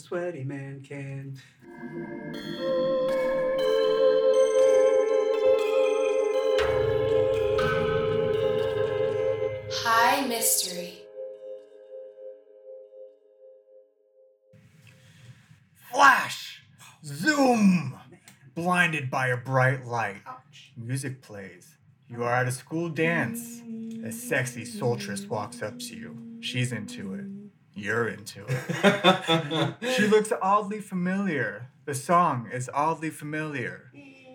sweaty man can. High mystery. Flash! Zoom! Blinded by a bright light. Music plays. You are at a school dance. A sexy soultress walks up to you. She's into it. You're into it. She looks oddly familiar. The song is oddly familiar.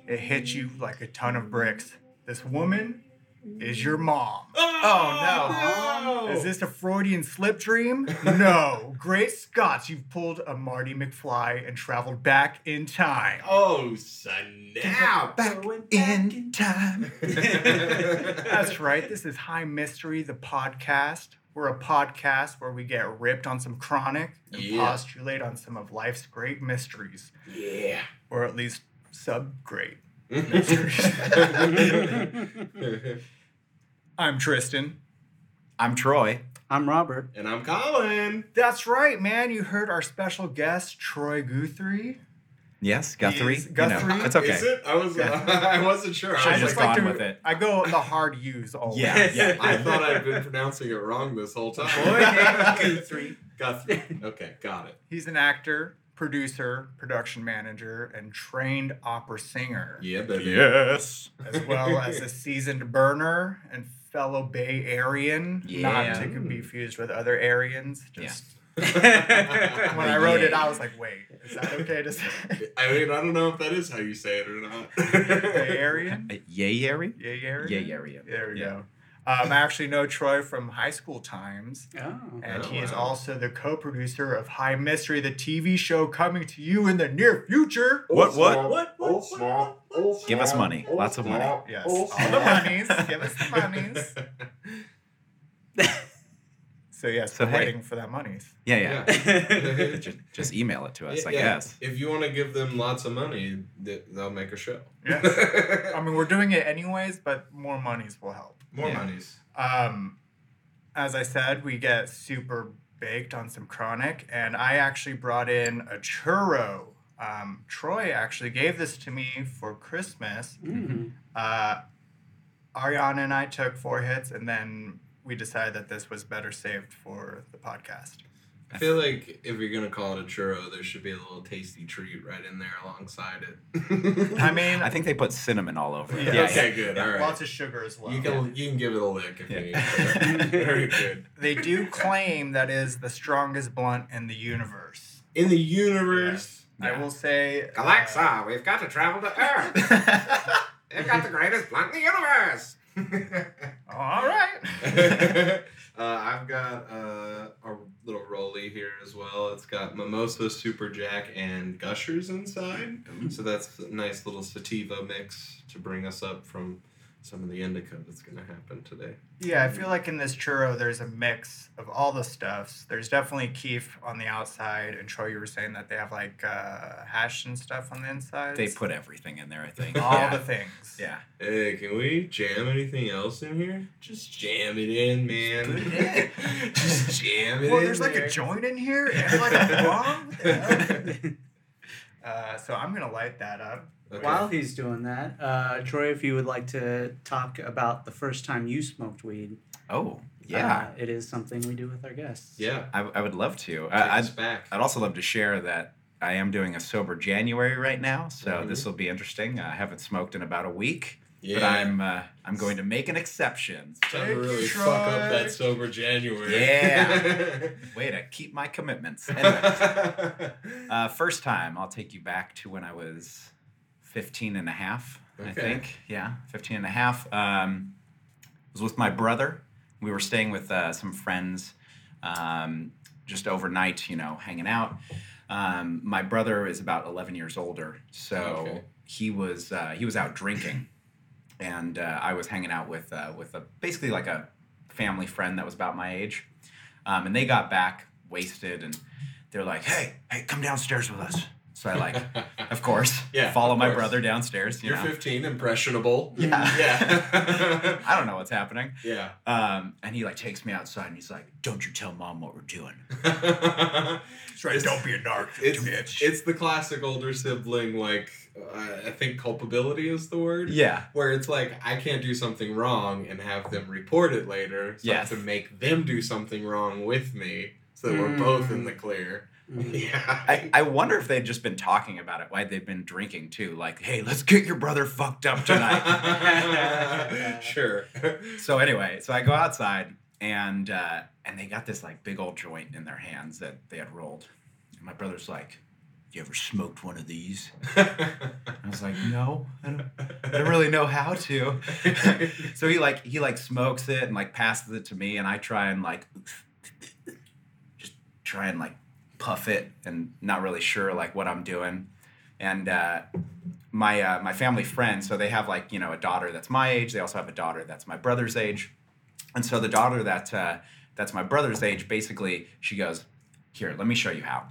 It hits you like a ton of bricks. This woman is your mom. Oh, oh no. Is this a Freudian slip dream? No. Great Scots, you've pulled a Marty McFly and traveled back in time. Oh, snap! Back in time. That's right. This is High Mystery, the podcast. We're a podcast where we get ripped on some chronic and Yeah. postulate on some of life's great mysteries, Yeah. or at least sub great. mysteries. I'm Tristan. I'm Troy. I'm Robert. and I'm Colin. That's right, man. You heard our special guest, Troy Guthrie. Yes, Guthrie. Is You know, Guthrie? it's okay. Is it? I was. I wasn't sure. Should've I was just like, gone with it. I go the hard U's always. Yeah, yeah. I thought I'd been pronouncing it wrong this whole time. Troy Guthrie. Guthrie. Okay, got it. He's an actor, producer, production manager, and trained opera singer. Yeah, baby. Yes. as well as a seasoned burner and fellow Bay Aryan, not Yeah. to be confused with other Aryans. Just when when I wrote it, I was like, wait, is that okay to say? I mean, I don't know if that is how you say it or not. Bay Aryan? Yay, Aryan? Yay Aryan? Yay, Aryan. There we Yeah. go. Um, I actually know Troy from high school times, Oh. and Oh, he is wow. also the co-producer of High Mystery, the TV show coming to you in the near future. What, what? What? Oh, small. Oh, Give us money. Oh, Lots of money. Yes, Oh, all the monies. Give us the monies. So yes, So, we're hey. waiting for that money. Yeah, yeah. Yeah. just, just email it to us, I Yeah, guess. If you want to give them lots of money, they'll make a show. Yeah. I mean, we're doing it anyways, but more monies will help. More Yeah. monies. Um, as I said, we get super baked on some chronic, and I actually brought in a churro. Um, Troy actually gave this to me for Christmas. Mm-hmm. Uh, Ariana and I took four hits, and then we decided that this was better saved for the podcast. I feel like if you're gonna call it a churro, there should be a little tasty treat right in there alongside it. I mean, I think they put cinnamon all over it. Yeah, Yeah, okay, yeah. good. All right. lots of sugar as well. you can you can give it a lick if Yeah. you need. Very good. They do claim that is the strongest blunt in the universe. In the universe, I will say, uh, we've got to travel to Earth. They've got the greatest blunt in the universe. all right. uh, I've got uh, a little rolly here as well. It's got mimosa, super jack, and gushers inside. So that's a nice little sativa mix to bring us up from some of the indica that's going to happen today. Yeah, I feel like in this churro, there's a mix of all the stuffs. There's definitely keef on the outside, and Troy, you were saying that they have like uh, hash and stuff on the inside. They put everything in there, I think. all yeah. the things. Yeah. Hey, can we jam anything else in here? Just jam it in, man. Put it Just jam it in. Well, in. there's like there. a joint in here and like a bomb. What? Uh, so I'm gonna light that up. Okay. While he's doing that, uh, Troy, if you would like to talk about the first time you smoked weed, Oh, yeah. uh, it is something we do with our guests. Yeah. I, I would love to. Take I, us I'd, back. I'd also love to share that I am doing a sober January right now, so Mhm. this will be interesting. I haven't smoked in about a week, Yeah. but I'm uh, I'm going to make an exception. Time to really you, fuck up that sober January. Yeah. Way to keep my commitments. Anyway, uh, first time, I'll take you back to when I was 15 and a half, I think. Yeah, 15 and a half. Um, was with my brother. We were staying with uh, some friends um, just overnight, you know, hanging out. Um, my brother is about 11 years older, so Okay. he was uh, he was out drinking, and uh, I was hanging out with uh, with a basically like a family friend that was about my age, um, and they got back wasted, and they're like, "Hey, hey, come downstairs with us." So I like, of course, Yeah, follow my brother downstairs. You You're know, 15, impressionable. Yeah. Yeah. I don't know what's happening. yeah. Um, and he like takes me outside and he's like, "Don't you tell mom what we're doing." That's right. It's- Don't be a narc, It's, bitch. it's the classic older sibling, like, uh, I think culpability is the word. Yeah, Where it's like, I can't do something wrong and have them report it later. So I have to make them do something wrong with me so that we're both in the clear. Mm. Yeah. I, I wonder if they'd just been talking about it, why they'd been drinking too. Like, hey, let's get your brother fucked up tonight. sure. so anyway, so I go outside and uh, and they got this like big old joint in their hands that they had rolled. And my brother's like, "You ever smoked one of these?" I was like, "No, I don't, I don't really know how to." so he like he like smokes it and like passes it to me, and I try and like just try and like puff it and not really sure like what I'm doing. And uh, my uh, my family friends, so they have like you know a daughter that's my age. They also have a daughter that's my brother's age. And so the daughter that uh, that's my brother's age, basically, she goes, "Here, let me show you how."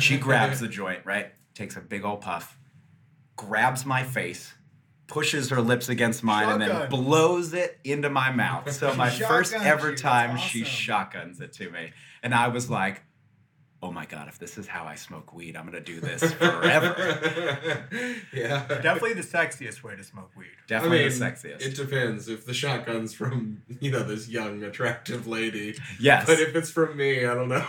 She grabs the joint, right? Takes a big old puff, grabs my face, pushes her lips against mine, and then blows it into my mouth. So my first ever you. Time, she shotguns it to me, and I was like, "Oh my god, if this is how I smoke weed, I'm gonna do this forever." yeah. Definitely the sexiest way to smoke weed. Definitely I mean, the sexiest. It depends if the shotgun's from you know this young attractive lady, yes. but if it's from me, I don't know.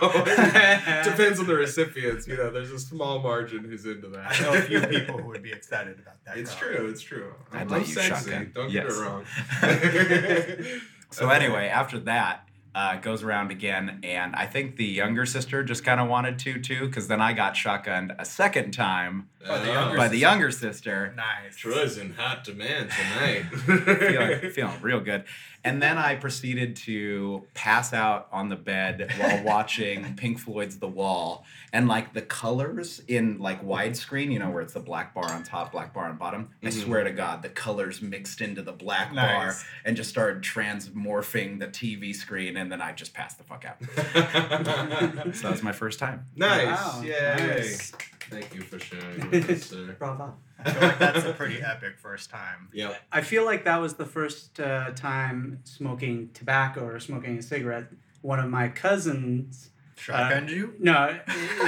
depends on the recipients. You know, there's a small margin who's into that. I know a few people who would be excited about that. It's Carl. true. It's true. I'd I'm, I'm sexy. shotgun. Don't Yes. get it wrong. So anyway, after that, uh, goes around again, and I think the younger sister just kind of wanted to too, because then I got shotgunned a second time By the younger by the younger sister, Nice. Troy's in hot demand tonight. feeling, feeling real good. And then I proceeded to pass out on the bed while watching Pink Floyd's The Wall. And like the colors in like widescreen, you know, where it's the black bar on top, black bar on bottom. I Mhm. swear to God, the colors mixed into the black bar and just started transmorphing the TV screen. And then I just passed the fuck out. So that was my first time. nice. Wow, Yay. nice. Thank you for sharing with us, sir. Bravo. I feel like that's a pretty epic first time. Yep. I feel like that was the first uh, time smoking tobacco or smoking a cigarette. One of my cousins, Shotgunned you? no,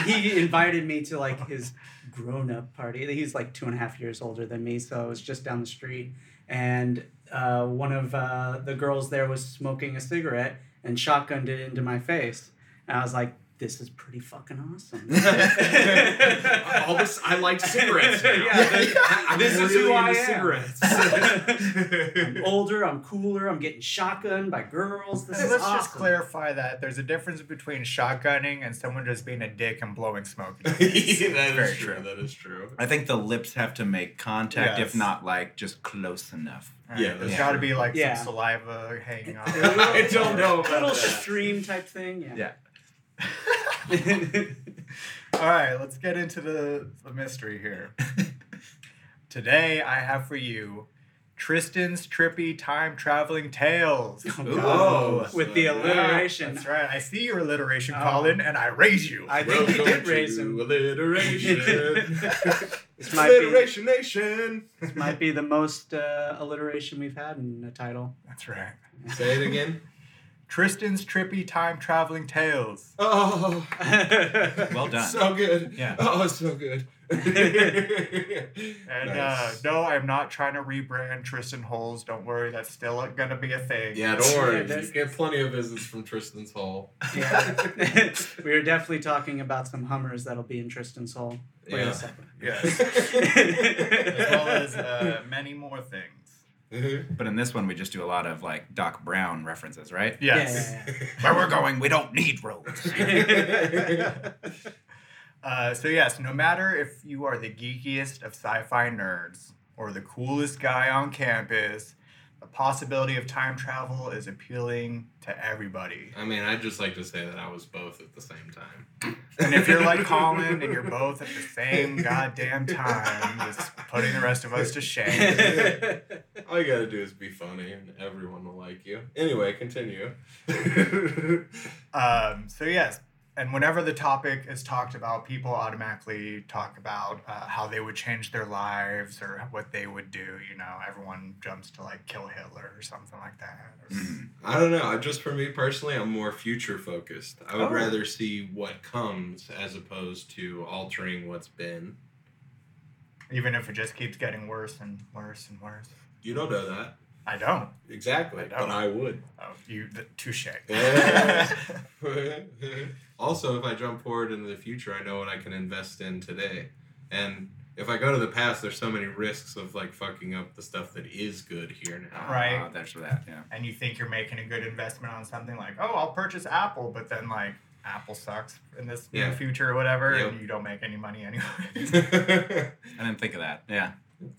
he invited me to like his grown up party. He's like two and a half years older than me, so it was just down the street. And uh, one of uh, the girls there was smoking a cigarette and shotgunned it into my face. And I was like, this is pretty fucking awesome. All this, I like cigarettes now. Yeah, this- I'm this is really who I am. cigarettes. I'm older, I'm cooler, I'm getting shotgunned by girls. This Hey, is let's awesome. just clarify that there's a difference between shotgunning and someone just being a dick and blowing smoke. that is Very true. true. That is true. I think the lips have to make contact, Yes. if not like just close enough. Yeah, there's that's got to be like Yeah. some saliva hanging off. I don't know about little that. stream type thing. Yeah. Yeah. All right, let's get into the, the mystery here. Today, I have for you Tristan's trippy time traveling tales. Oh, Ooh. God. With the Yeah, alliteration. That's right. I see your alliteration, Oh. Colin, and I raise you. I think he did raise to him. Alliteration. This might be alliteration Nation. this might be the most uh, alliteration we've had in a title. That's right. Say it again. Tristan's trippy time traveling tales. Oh, Well done. so good. Yeah. Oh, so good. And Nice. uh, no, I'm not trying to rebrand Tristan Holes. Don't worry, that's still gonna be a thing. yeah, don't worry. Yeah, You get plenty of visits from Tristan's Hole. yeah. we are definitely talking about some Hummers that'll be in Tristan's Hole. Wait Yeah. a second. Yes. as well as uh, many more things. But in this one, we just do a lot of like Doc Brown references, right? Yes. Yeah, yeah, Where we're going, we don't need roads. Uh, so yes, no matter if you are the geekiest of sci-fi nerds or the coolest guy on campus, the possibility of time travel is appealing to everybody. I mean, I'd just like to say that I was both at the same time. And if you're like Colin and you're both at the same goddamn time, just putting the rest of us to shame. All you gotta do is be funny, and everyone will like you. Anyway, continue. Um, so yes, and whenever the topic is talked about, people automatically talk about uh, how they would change their lives or what they would do. You know, everyone jumps to like kill Hitler or something like that. Mhm. I don't know. I Just for me personally, I'm more future focused. I would Oh. rather see what comes as opposed to altering what's been. Even if it just keeps getting worse and worse and worse. You don't know that. I don't. Exactly. I don't. I would. Oh, you the, touche. Also, if I jump forward into the future, I know what I can invest in today. And if I go to the past, there's so many risks of like fucking up the stuff that is good here now. Right. Ah, there's that. Yeah. and you think you're making a good investment on something like, oh, I'll purchase Apple, but then like Apple sucks in this Yeah. near future or whatever, Yep. and you don't make any money anyway. I didn't think of that. Yeah.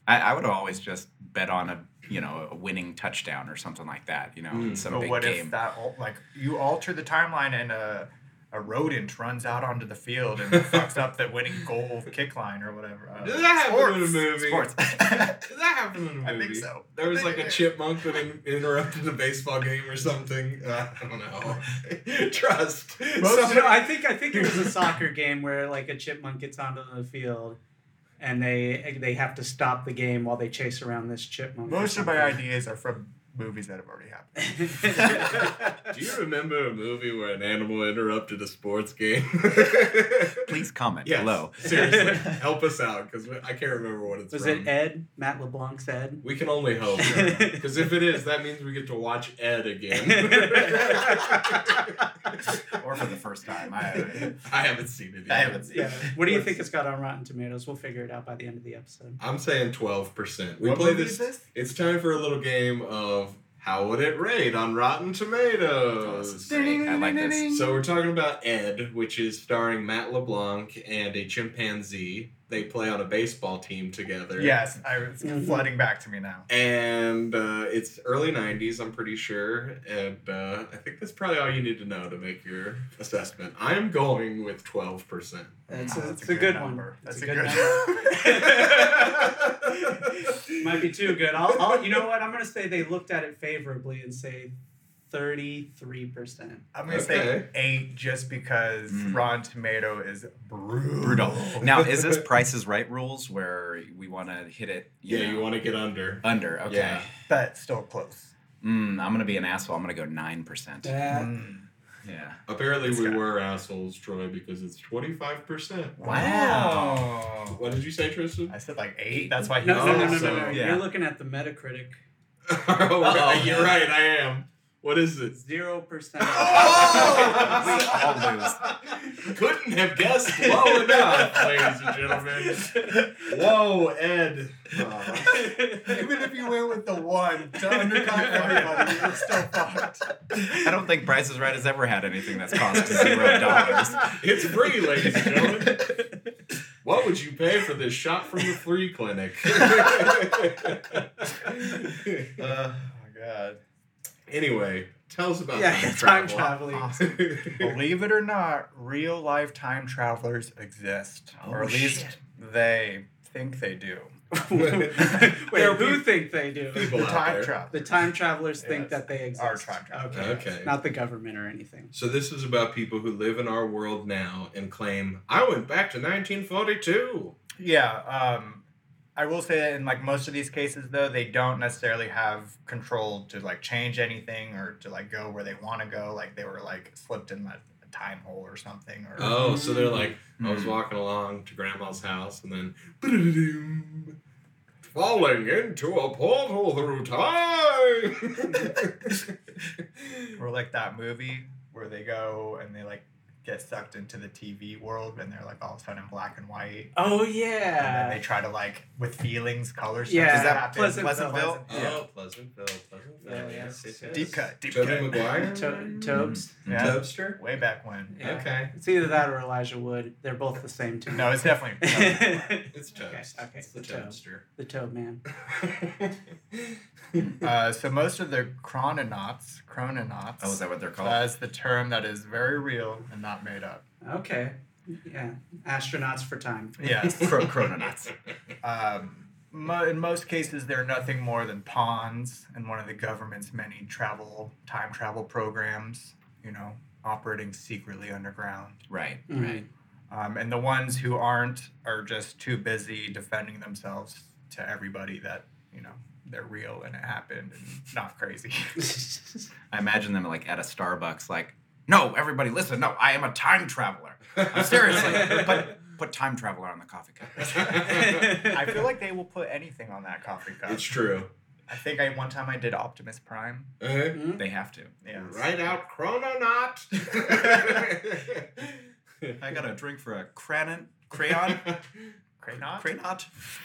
I, I would always just bet on a you know a winning touchdown or something like that. You know, in Mm. some but big what game. if that like you alter the timeline and a a rodent runs out onto the field and fucks up the winning goal kick line or whatever? Uh, Did that happen in a sports. movie? Sports. Did that happen in a movie? I think so. There was like a chipmunk that in- interrupted a baseball game or something. Uh, I don't know. Trust. Most Somebody- I think I think it was a soccer game where like a chipmunk gets onto the field, and they they have to stop the game while they chase around this chipmunk. Most of my ideas are from movies that have already happened. Do you remember a movie where an animal interrupted a sports game? Please comment Yes. below. Seriously, help us out because I can't remember what it's Was from. it Ed Matt LeBlanc's Ed? We can only hope. Because if it is, that means we get to watch Ed again. Or for the first time. I, I haven't seen it yet. I haven't seen Yeah. What do you think it's got on Rotten Tomatoes? We'll figure it out by the end of the episode. I'm saying 12%. We What play movie this, is this? It's time for a little game of how would it rate on Rotten Tomatoes? I like this. So we're talking about Ed, which is starring Matt LeBlanc and a chimpanzee. They play on a baseball team together. Yes, I, it's Mhm. flooding back to me now. And uh, it's early 90s, I'm pretty sure. And uh, I think that's probably all you need to know to make your assessment. I'm going with 12%. That's, Oh, a, that's it's a good, number. one. That's It's a good, good- number. Might be too good. I'll, I'll, you know what? I'm gonna say they looked at it favorably and say thirty-three percent. I'm gonna say Okay. eight just because Mm. Rotten Tomato is brutal. Brutal. Now, is this Price is Right rules where we want to hit it? Yeah, know, you want to get under. under? Okay. Yeah. but still close. Mm, I'm gonna be an asshole. I'm gonna go nine percent. Mm. Yeah. Apparently, It's we got- were assholes, Troy, because it's 25%. Wow. What did you say, Tristan? I said like eight. That's why he No, no, no, no, said no, so. no. yeah. You're looking at the Metacritic. oh, Uh-oh. you're right, I am. What is it? Zero percent. Oh! Couldn't have guessed low enough, ladies and gentlemen. Whoa, Ed. Even if you went with the one to undercut everybody, you're still fucked. I don't think Price is Right has ever had anything that's cost zero dollars. It's free, ladies and gentlemen. What would you pay for this shot from the free clinic? Oh my god. Anyway, tell us about Yeah, time time travel. traveling. Believe it or not, real life time travelers exist. or Oh, at least shit. they think they do. Wait, There who peop- think they do? people The time there. travel. The time travelers think that they exist. Our time travelers. Okay. Okay. Not the government or anything. So this is about people who live in our world now and claim I went back to 1942. Yeah, um, I will say that in like most of these cases though, they don't necessarily have control to like change anything or to like go where they want to go. Like they were like slipped in a, a time hole or something. Or Oh, so they're like, I was Hmm. walking along to grandma's house and then "Ba-da-da-doom, falling into a portal through time. or like that movie where they go and they like get sucked into the TV world and they're like all of a sudden black and white. Oh yeah. And then they try to like with feelings, colors. Yeah. starts Is that happen. Pleasant- oh, Pleasantville? Yeah. Oh, Pleasantville, Pleasantville. Yeah, yes, yes, yes, Deep cut, deep Toby cut. Maguire. To- Tobes. Mm-hmm. Yeah. Tobster. Way back when. Yeah. Okay. It's either that or Elijah Wood. They're both the same to me. No, it's definitely. It's Okay, okay, It's the the toad. toaster. the Toad Man. Uh, so most of the chrononauts, chrononauts. Oh, is that what they're called? That's the term that is very real and not made up. Okay. Yeah. Astronauts for time. Yes. Cro- Chrononauts. Um, mo- in most cases, they're nothing more than pawns in one of the government's many travel time travel programs. You know, operating secretly underground. Right. Mhm. Right. Um, and the ones who aren't are just too busy defending themselves to everybody that, you know, they're real and it happened and not crazy. I imagine them like at a Starbucks, like, no, everybody, listen, no, I am a time traveler. I'm seriously, put, put time traveler on the coffee cup. I feel like they will put anything on that coffee cup. It's true. I think I one time I did Optimus Prime. Uh-huh. Mhm. They have to. Yeah. Write out Chrononaut. I got a drink for a crayon. Crayon. Crayon? Crayon.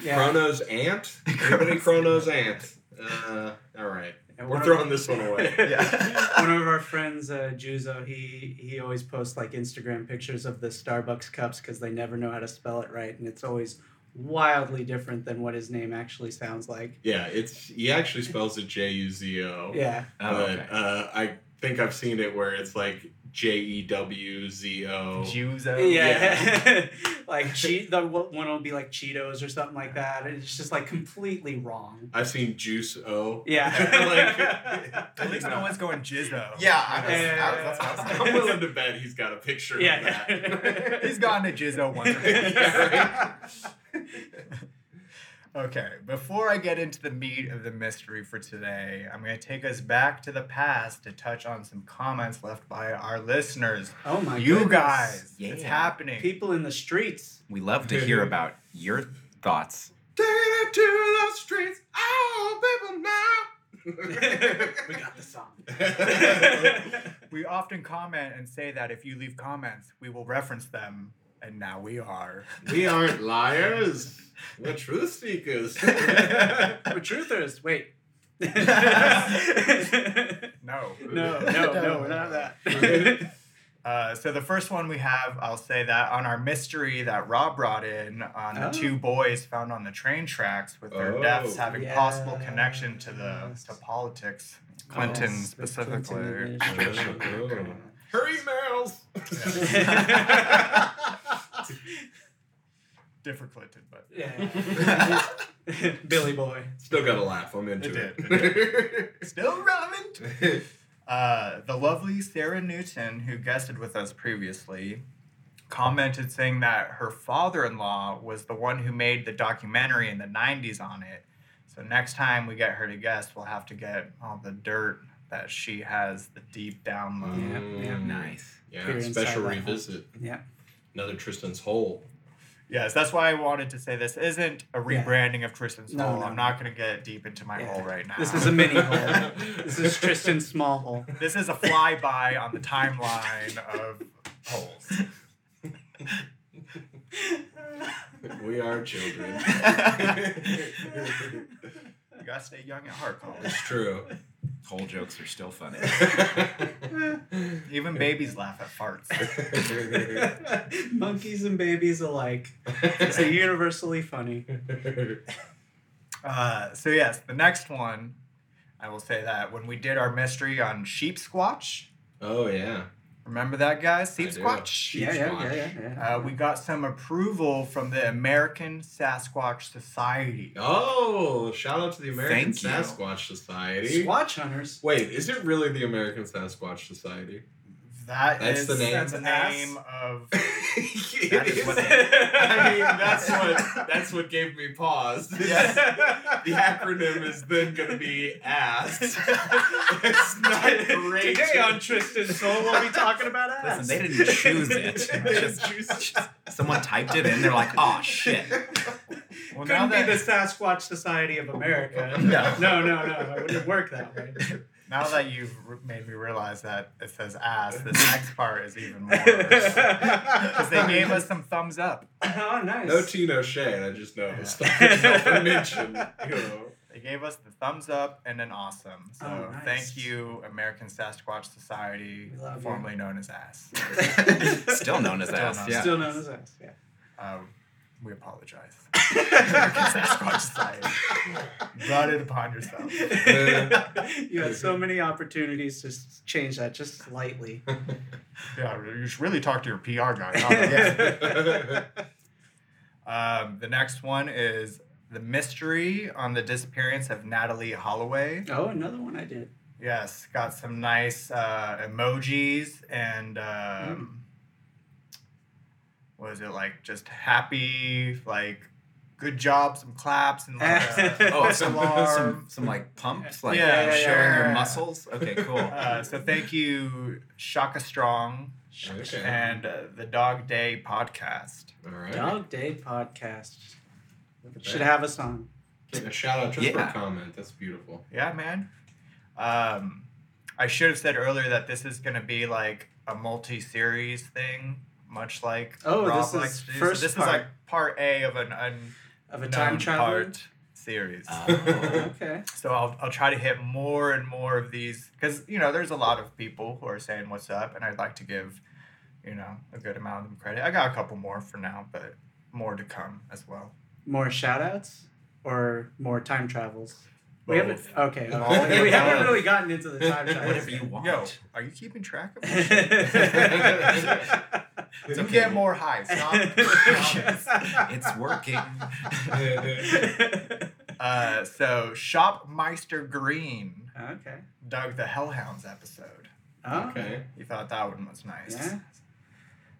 Yeah. Chrono's aunt? Anybody Chrono's aunt? Uh, all right. And We're one of- throwing this one away. Yeah. one of our friends, uh, Juzo, he he always posts like Instagram pictures of the Starbucks cups because they never know how to spell it right, and it's always wildly different than what his name actually sounds like. Yeah, it's he actually spells it J U Z O. Yeah. Oh, but okay. uh, I think I've seen it where it's like J E W Z O. Juzo. Yeah, like cheat. The one will be like Cheetos or something like that. It's just like completely wrong. I've seen Juice O. Yeah. At least no one's going Jizzo. Yeah, I was- I- that's what I was I'm willing to bet he's got a picture Yeah. of that. He's gone to Jizzo once. Yeah, Okay, before I get into the meat of the mystery for today, I'm going to take us back to the past to touch on some comments left by our listeners. oh my god. you goodness. guys, Yeah. it's happening. People in the streets. We love to hear about your thoughts. Take it to the streets, oh people now. we got the song. We often comment and say that if you leave comments, we will reference them, and now we are. we aren't liars. We're truth speakers. We're truthers. Wait. no, No. no, no, we're not that. Uh, so the first one we have, I'll say that on our mystery that Rob brought in on the Oh. two boys found on the train tracks with their Oh. deaths having possible connection to the Yes. to politics, Clinton Yes, the specifically. Clinton administration. Her emails. Different Clinton, but yeah. Billy Boy. Still got a laugh. I'm into It it. still relevant. Uh, the lovely Sarah Newton, who guested with us previously, commented saying that her father-in-law was the one who made the documentary in the 90s on it. So next time we get her to guest, we'll have to get all the dirt that she has the deep download. Yeah, yeah. Nice. yeah, Peer special that revisit. Yeah. Another Tristan's hole. Yes, that's why I wanted to say this isn't a Yeah. rebranding of Tristan's No, hole. no, I'm not going to get deep into my Yeah. hole right now. This is a mini hole. This is Tristan's small hole. This is a flyby on the timeline of holes. we are children. You gotta stay young at heart, Colin. it's true. Whole jokes are still funny. Even babies laugh at farts. Monkeys and babies alike. It's a universally funny. Uh, so yes, the next one, I will say that when we did our mystery on sheep squatch, oh yeah. Remember that guys, sheep I do. squatch. Yeah, yeah, yeah, yeah. yeah. Uh, we got some approval from the American Sasquatch Society. Oh, shout out to the American Thank you. Sasquatch Society. Swatch hunters. Wait, is it really the American Sasquatch Society? That That's is the name. That's the name of. That is is. what I mean, that's what that's what gave me pause. Yes. the acronym is then going to be asked. it's not great. Today on Tristan's Soul, we'll be talking about ass. Listen, they didn't choose it. They didn't Just- choose it. Someone typed it in. They're like, oh shit. Well, Couldn't be that, the Sasquatch Society of America. No. no, no, no. It wouldn't work that way. Now that you've made me realize that it says ass, this next part is even more. Because they gave us some thumbs up. Oh, nice. No tea, no shade. I just noticed. Yeah. I mentioned, you know. They gave us the thumbs up and an awesome. So Oh, nice. thank you, American Sasquatch Society, We love you. formerly known as ASS. Still known as Still ass. known. Yeah. Still known as ass. Yeah. Um, we apologize. American Sasquatch Society. Brought it upon yourself. you had so many opportunities to change that just slightly. Yeah, you should really talk to your PR guy. us. Um, the next one is the mystery on the disappearance of Natalee Holloway. Oh, another one I did. Yes, got some nice uh, emojis and um, what is it like? Just happy, like good job, some claps and like a Oh, some, alarm. some, some like pumps, like Yeah, yeah, showing yeah. your muscles. Okay, cool. Uh, so thank you, Shaka Strong Okay. and uh, the Dog Day podcast. All right. Dog Day podcast. Look Should that. have a song. a shout out just for a comment. That's beautiful. Yeah, man. Um, I should have said earlier that this is going to be like a multi-series thing, much like Oh, Rob this is to do. first so this part. is like part A of an Of a time travel part series. Oh. okay. So I'll, I'll try to hit more and more of these because you know there's a lot of people who are saying what's up, and I'd like to give you know a good amount of them credit. I got a couple more for now, but more to come as well. More shout outs or more time travels? We haven't. Okay. Both. okay. we haven't really gotten into the time travel. Whatever you want. Yo, are you keeping track of this? It's You okay. get more high. Stop. it's working. Uh, so Shopmeister Green okay. Doug the Hellhounds episode. Oh, Okay. You thought that one was nice. Yeah.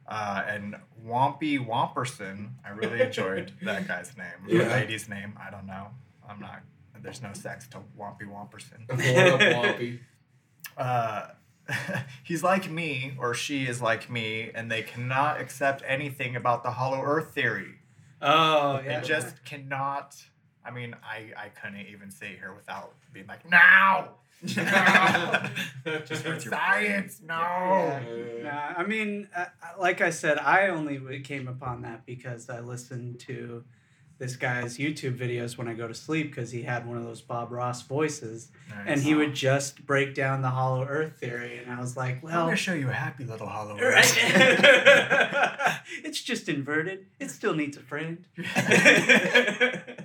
Uh, and Wompy Womperson, I really enjoyed that guy's name. Or Yeah. lady's name, I don't know. I'm not. There's no sex to Wompy Womperson. What up, Wompy? Uh, he's like me, or she is like me, and they cannot accept anything about the Hollow Earth theory. Oh, yeah. It just cannot. I mean, I, I couldn't even sit here without being like, now! Just with your Science, no! Yeah. Nah, I mean, uh, like I said, I only came upon that because I listened to this guy's YouTube videos when I go to sleep because he had one of those Bob Ross voices, and he would just break down the Hollow Earth theory, and I was like, "Well, I'm gonna show you a happy little Hollow Right. Earth. it's just inverted. It still needs a friend.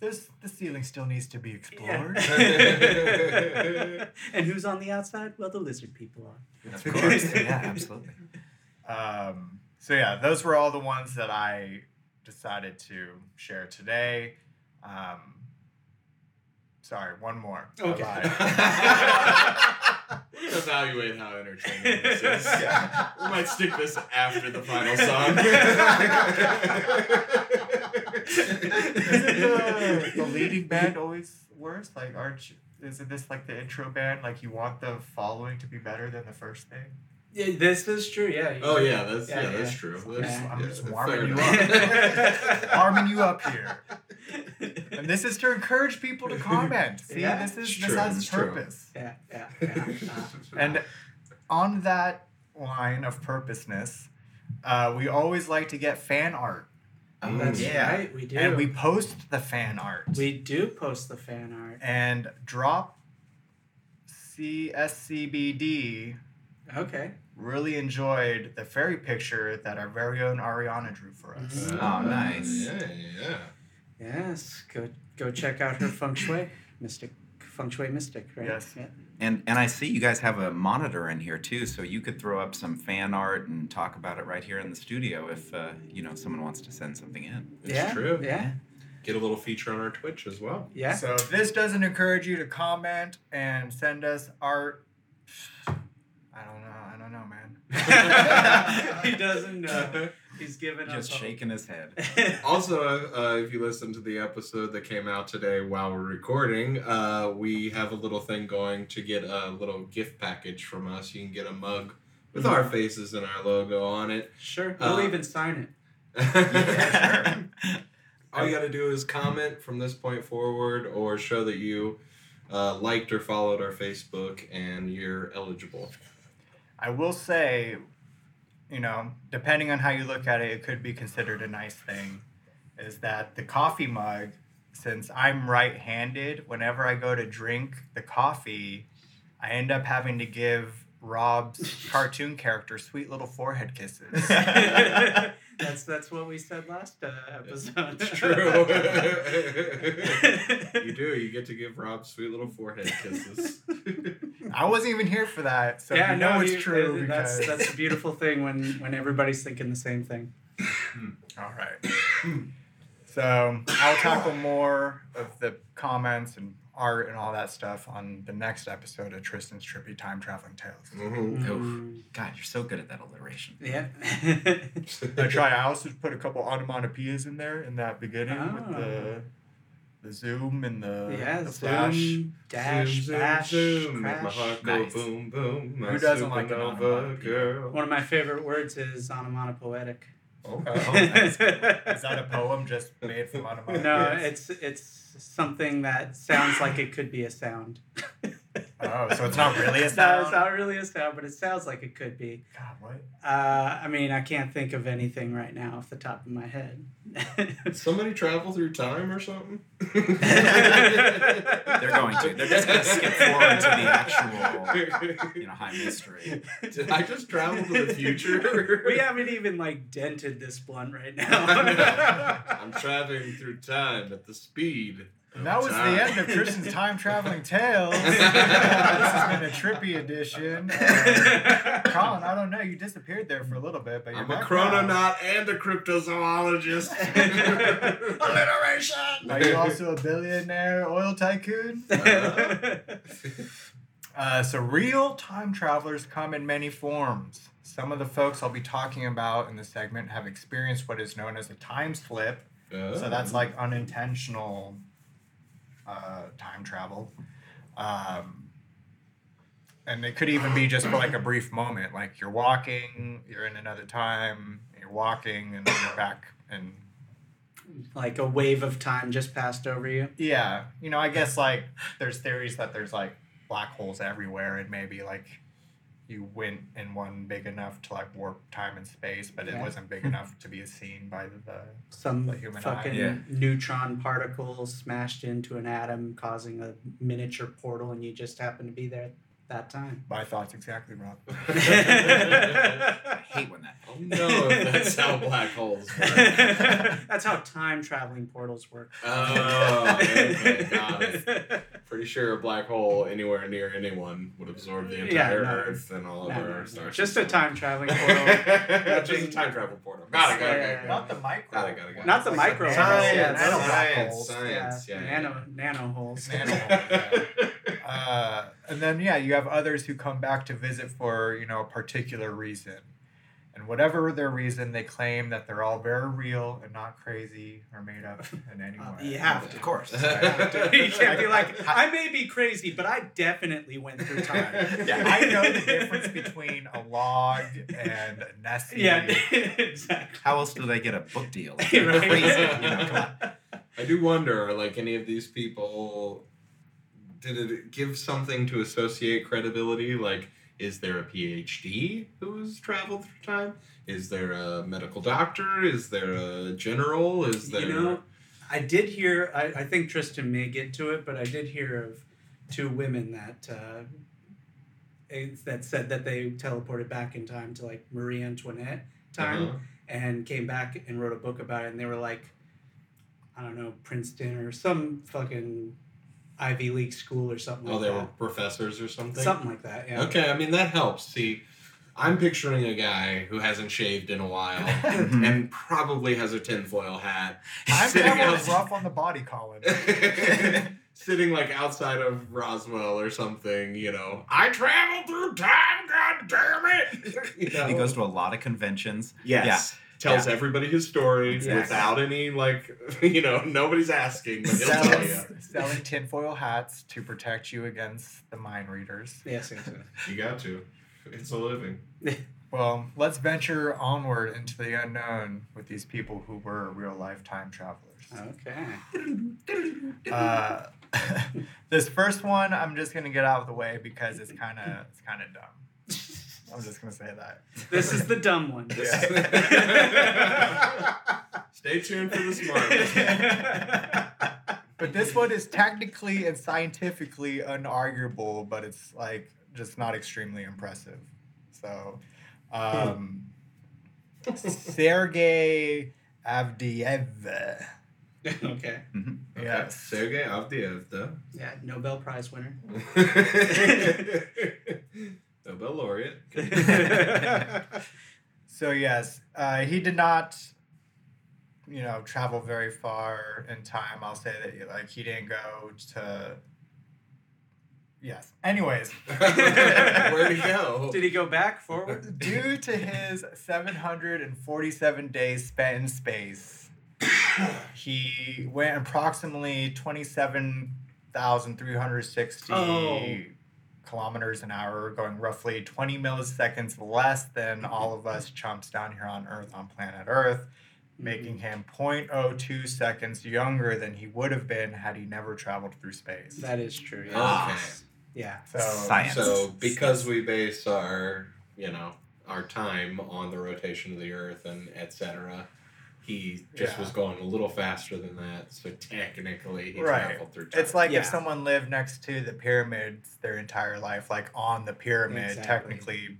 This the ceiling still needs to be explored. Yeah. and who's on the outside? Well, the lizard people are. Of course. Yeah, absolutely. Um, so yeah, those were all the ones that I decided to share today. Um, sorry, one more. Okay. lied. Evaluate how entertaining this is. Yeah. We might stick this after the final Isn't the, the leading band always worse? Like, aren't you, isn't this like the intro band? Like, you want the following to be better than the first thing? Yeah, this is true. Yeah. Oh yeah, that's Yeah, yeah, yeah. that's true. Yeah. That's- I'm yeah, just warming you enough. up. Warming you up here. And this is to encourage people to comment. See, Yeah. this is It's this has it's its true. purpose. Yeah, yeah, yeah. Uh, And on that line of purposeness, uh, we always like to get fan art, oh, that's Yeah. right. We do. and we post the fan art. we do post the fan art. and drop CSCBD Okay. really enjoyed the fairy picture that our very own Ariana drew for us. Mhm. Oh, nice. Yeah, yeah. Yes. Go go check out her feng shui mystic. Feng shui mystic, right? Yes. Yeah. And and I see you guys have a monitor in here too, so you could throw up some fan art and talk about it right here in the studio if uh, you know someone wants to send something in. It's yeah. true. Yeah. Get a little feature on our Twitch as well. Yeah. So if this doesn't encourage you to comment and send us art, I don't know. I don't know, man. he doesn't know. He's giving up. Just shaking his head. Also, uh, if you listen to the episode that came out today while we're recording, uh, we have a little thing going to get a little gift package from us. You can get a mug with our faces and our logo on it. Sure. We'll Uh, even sign it. Yeah, All you got to do is comment from this point forward or show that you uh, liked or followed our Facebook and you're eligible. I will say, you know, depending on how you look at it, it could be considered a nice thing. Is that the coffee mug, since I'm right handed, whenever I go to drink the coffee, I end up having to give Rob's cartoon character sweet little forehead kisses. that's that's what we said last uh, episode. It's true. you do. You get to give Rob sweet little forehead kisses. I wasn't even here for that, so yeah, you know no, it's you- true That's because that's a beautiful thing when when everybody's thinking the same thing. All right. so I'll tackle more of the comments and art and all that stuff on the next episode of Tristan's Trippy Time Traveling Tales. Mhm. Mm, God, you're so good at that alliteration. yeah. I try. I also put a couple onomatopoeias in there in that beginning with Oh. the the zoom and the yeah, the zoom, flash. dash, zoom, bash, zoom, make crash. my heart go Nice. boom, boom. My Who doesn't like an supernova onomatopoeia? girl? One of my favorite words is onomatopoetic. Okay. Oh, Is that a poem just made from onomatopoeias? no, it's it's something that sounds like it could be a sound. Oh, so it's not really a No, it's not really a sound, but it sounds like it could be. God, what? Uh, I mean, I can't think of anything right now off the top of my head. Somebody travel through time or something? They're going to. They're just going to skip forward to the actual, you know, high mystery. Did I just travel to the future? we haven't even like dented this blunt right now. I'm traveling through time at the speed. And that was time. the end of Tristan's time traveling tales. this has been a trippy edition. Uh, Colin, I don't know. You disappeared there for a little bit, but you're I'm a chrononaut and a cryptozoologist. Alliteration! Are you also a billionaire oil tycoon? Uh, so, real time travelers come in many forms. Some of the folks I'll be talking about in this segment have experienced what is known as a time slip. So, that's like unintentional uh, time travel. Um, and it could even be just for like a brief moment. Like you're walking, you're in another time, you're walking, and then you're back. And like a wave of time just passed over you. yeah, you know, I guess like there's theories that there's like black holes everywhere, and maybe like you went in one big enough to like warp time and space, but it wasn't big enough to be seen by the. Some The human eye. fucking Yeah. neutron particle smashed into an atom, causing a miniature portal, and you just happen to be there at that time. My thoughts exactly, Rob. I hate when that. Oh no, that's how black holes work. That's how time traveling portals work. Oh, okay, got it. Pretty sure a black hole anywhere near anyone would absorb the Yeah, entire no. Earth and all of No, no, our no. stars. Just a time traveling portal. Just a time travel portal. Got it, got it, got it. Not the micro. Got it, got it, got it. Not the Like micro nano- holes, yeah, yeah, nano black science, holes. science, yeah, yeah. nano nano holes. Nano holes, Uh, and then yeah, you have others who come back to visit for you know a particular reason, and whatever their reason, they claim that they're all very real and not crazy or made up in any way. Uh, you have to. Of course. you can't be like, I may be crazy, but I definitely went through time. Yeah, I know the difference between a log and a Nessie. Yeah, exactly. How else do they get a book deal? Right. Crazy. You know, come on. I do wonder, like any of these people, did it give something to associate credibility? Like, is there a PhD who's traveled through time? Is there a medical doctor? Is there a general? Is there? You know, I did hear. I, I think Tristan may get to it, but I did hear of two women that uh, eh, that said that they teleported back in time to like Marie Antoinette time Uh-huh. and came back and wrote a book about it. And they were like, I don't know, Princeton or some fucking Ivy League school or something. Oh, like they were professors or something. something like that. Yeah. Okay, I mean that helps. See, I'm picturing a guy who hasn't shaved in a while Mhm. and probably has a tinfoil hat. I'm sitting kind outs- of rough on the body, Colin. sitting like outside of Roswell or something, you know. I traveled through time, god damn it! You know? He goes to a lot of conventions. Yes. Tells everybody his story Exactly. without any like you know, nobody's asking, but he'll tell selling, you. selling tinfoil hats to protect you against the mind readers. Yes. yes, yes. You got to. It's a living. Well, let's venture onward into the unknown with these people who were real life time travelers. Okay. Uh, this first one, I'm just gonna get out of the way because it's kind of it's kind of dumb. I'm just gonna say that. This is the dumb one. This Stay tuned for the smart one. But this one is technically and scientifically unarguable, but it's like just not extremely impressive. So, um, Sergey Avdeyev. okay. Yes. Sergey Avdiivda. Yeah. Nobel Prize winner. Nobel laureate. So yes, uh, he did not, you know, travel very far in time. I'll say that like he didn't go to Yes. Anyways, Where'd he go? Did he go back forward? due to his 747 days spent in space, he went approximately 27,360 Oh. Kilometers an hour, going roughly 20 milliseconds less than mm-hmm. all of us chumps down here on Earth on planet Earth, mm-hmm. making him 0.02 seconds younger than he would have been had he never traveled through space. That is true. Yeah. Ah. Okay. Yeah. So, Science. So because we base our, you know, our time on the rotation of the Earth and etc., he just Yeah. was going a little faster than that. So technically, he Right. traveled through time. It's like Yeah. if someone lived next to the pyramids their entire life, like on the pyramid, Exactly. technically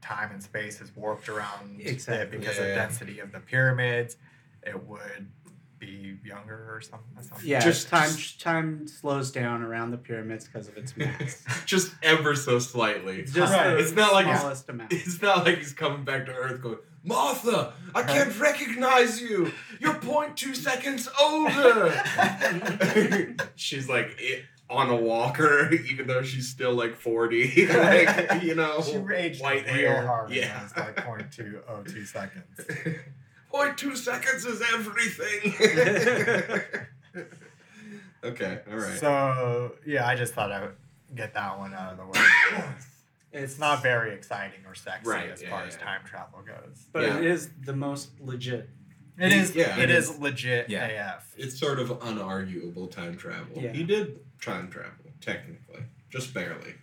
time and space is warped around Exactly. it because Yeah. of density of the pyramids. It would be younger or something. something. Yeah. Just- Just time time slows down around the pyramids because of its mass. just ever so slightly. Just Right. the It's not like he's- smallest amount. It's not like he's coming back to Earth going, Martha, I can't recognize you. You're 0.2 seconds older. she's like i- on a walker, even though she's still like 40. like, you know, She raged white real hair. hard. Yeah. Yeah. It's like 0.202 seconds. 0.2 seconds is everything. okay, all right. So, yeah, I just thought I would get that one out of the way. It's not very exciting or sexy Right, as yeah, far as yeah. time travel goes. But Yeah. it is the most legit. It is. Yeah, it it is legit Yeah. AF. it's sort of unarguable time travel. Yeah. He did time travel, technically, just barely.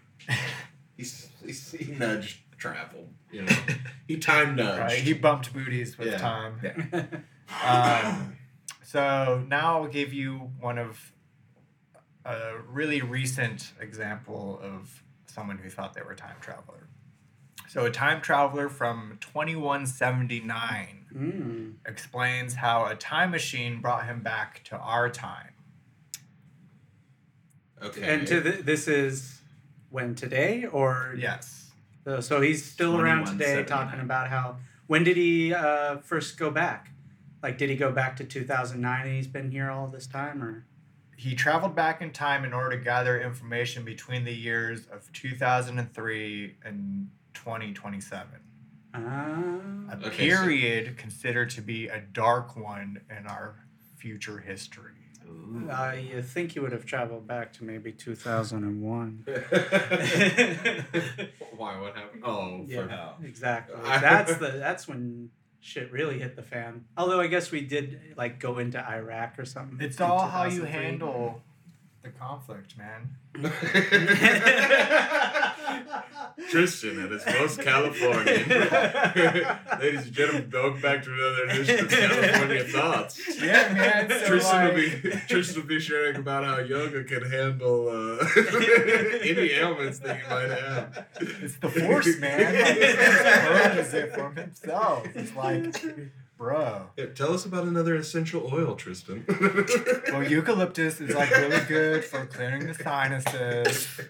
He's, he's he nudged travel, you know. He time nudged. Right? He bumped booties with Yeah. time. Yeah. Um, so now I'll give you one of a really recent example of someone who thought they were a time traveler. So a time traveler from 2179 Mm. explains how a time machine brought him back to our time. okay. And to the, this is when today or Yes. So, so he's still around today talking about how when did he uh, first go back? Like, did he go back to 2009 and he's been here all this time, or? He traveled back in time in order to gather information between the years of 2003 and 2027. Ah. A Okay, so- period considered to be a dark one in our future history. Ooh. Uh, you think you would have traveled back to maybe 2001? Why? What happened? Oh, Yeah, Oh. exactly. That's the that's when shit really hit the fan. Although I guess we did like go into Iraq or something. It's all how you handle the conflict, man. For. Tristan at his most Californian. Ladies and gentlemen, welcome back to another edition of California Thoughts. Yeah, man. So Tristan will be Tristan will be sharing about how yoga can handle uh, any ailments that you might have. It's the force, man. Like, he it from himself. It's like, bro. Yeah, tell us about another essential oil, Tristan. Well, eucalyptus is like really good for clearing the sinuses.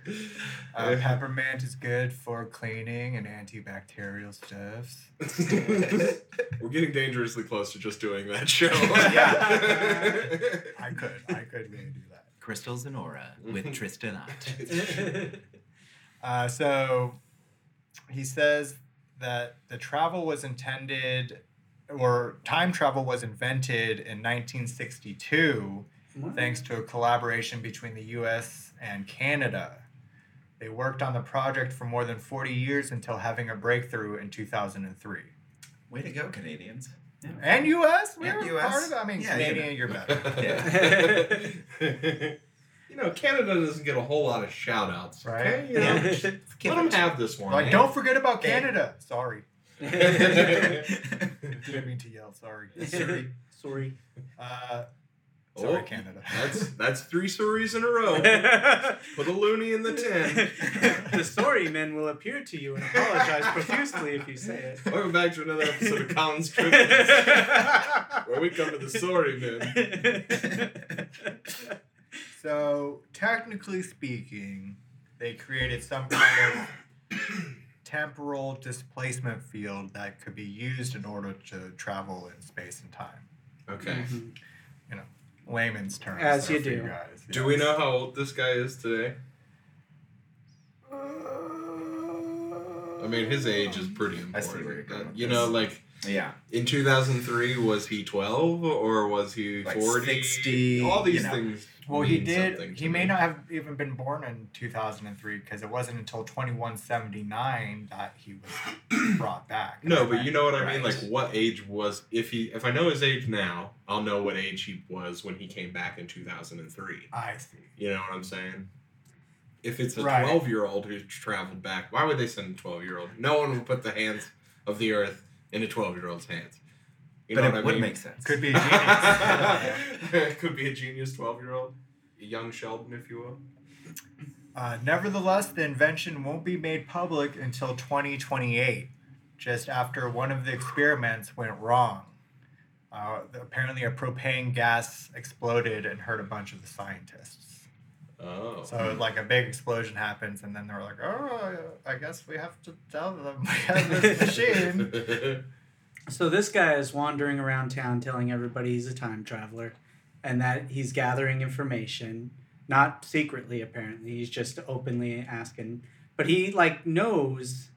Uh, peppermint is good for cleaning and antibacterial stuff. We're getting dangerously close to just doing that show. Yeah. I could, I could really do that. Crystals and Aura with Tristan Ott. Uh, so he says that the travel was intended, or time travel was invented in 1962 thanks to a collaboration between the US and Canada. They worked on the project for more than 40 years until having a breakthrough in 2003. Way to go, Canadians. Yeah. And US? We Yeah, were US. part of it. I mean, Yeah, you Canadian, know. you're better. you know, Canada doesn't get a whole lot of shout outs. Right? Okay? You know, Give let them have this one. Like, don't forget about They- Canada. Sorry. Didn't mean to yell. Sorry. Sorry. Sorry. Uh, Oh, Canada. That's that's three stories in a row. Put a loonie in the tin. the sorry men will appear to you and apologize profusely if you say it. Welcome back to another episode of Colin's Trivia, where we come to the sorry men. So, technically speaking, they created some kind of temporal displacement field that could be used in order to travel in space and time. Okay. Mm-hmm. You know, layman's terms. As you do. You guys, do yes. we know how old this guy is today? I mean, his age is pretty important. You know, like. Yeah. In 2003, was he 12 or was he 40? 60. All these you know. things well, he did. He may me. not have even been born in 2003 because it wasn't until 2179 that he was brought back. No, but you know what I mean. Like, what age was if he? If I know his age now, I'll know what age he was when he came back in 2003. I see. You know what I'm saying? If it's a Right. 12 year old who traveled back, why would they send a 12 year old? No one would put the hands of the earth in a 12 year old's hands. You but it would mean? make sense. Could be a genius. it could be a genius 12 year old, a young Sheldon, if you will. Uh, nevertheless, the invention won't be made public until 2028, just after one of the experiments went wrong. Uh, apparently, a propane gas exploded and hurt a bunch of the scientists. Oh. So, like, a big explosion happens, and then they're like, oh, I guess we have to tell them we have this machine. So this guy is wandering around town telling everybody he's a time traveler and that he's gathering information, not secretly apparently. He's just openly asking, but he like knows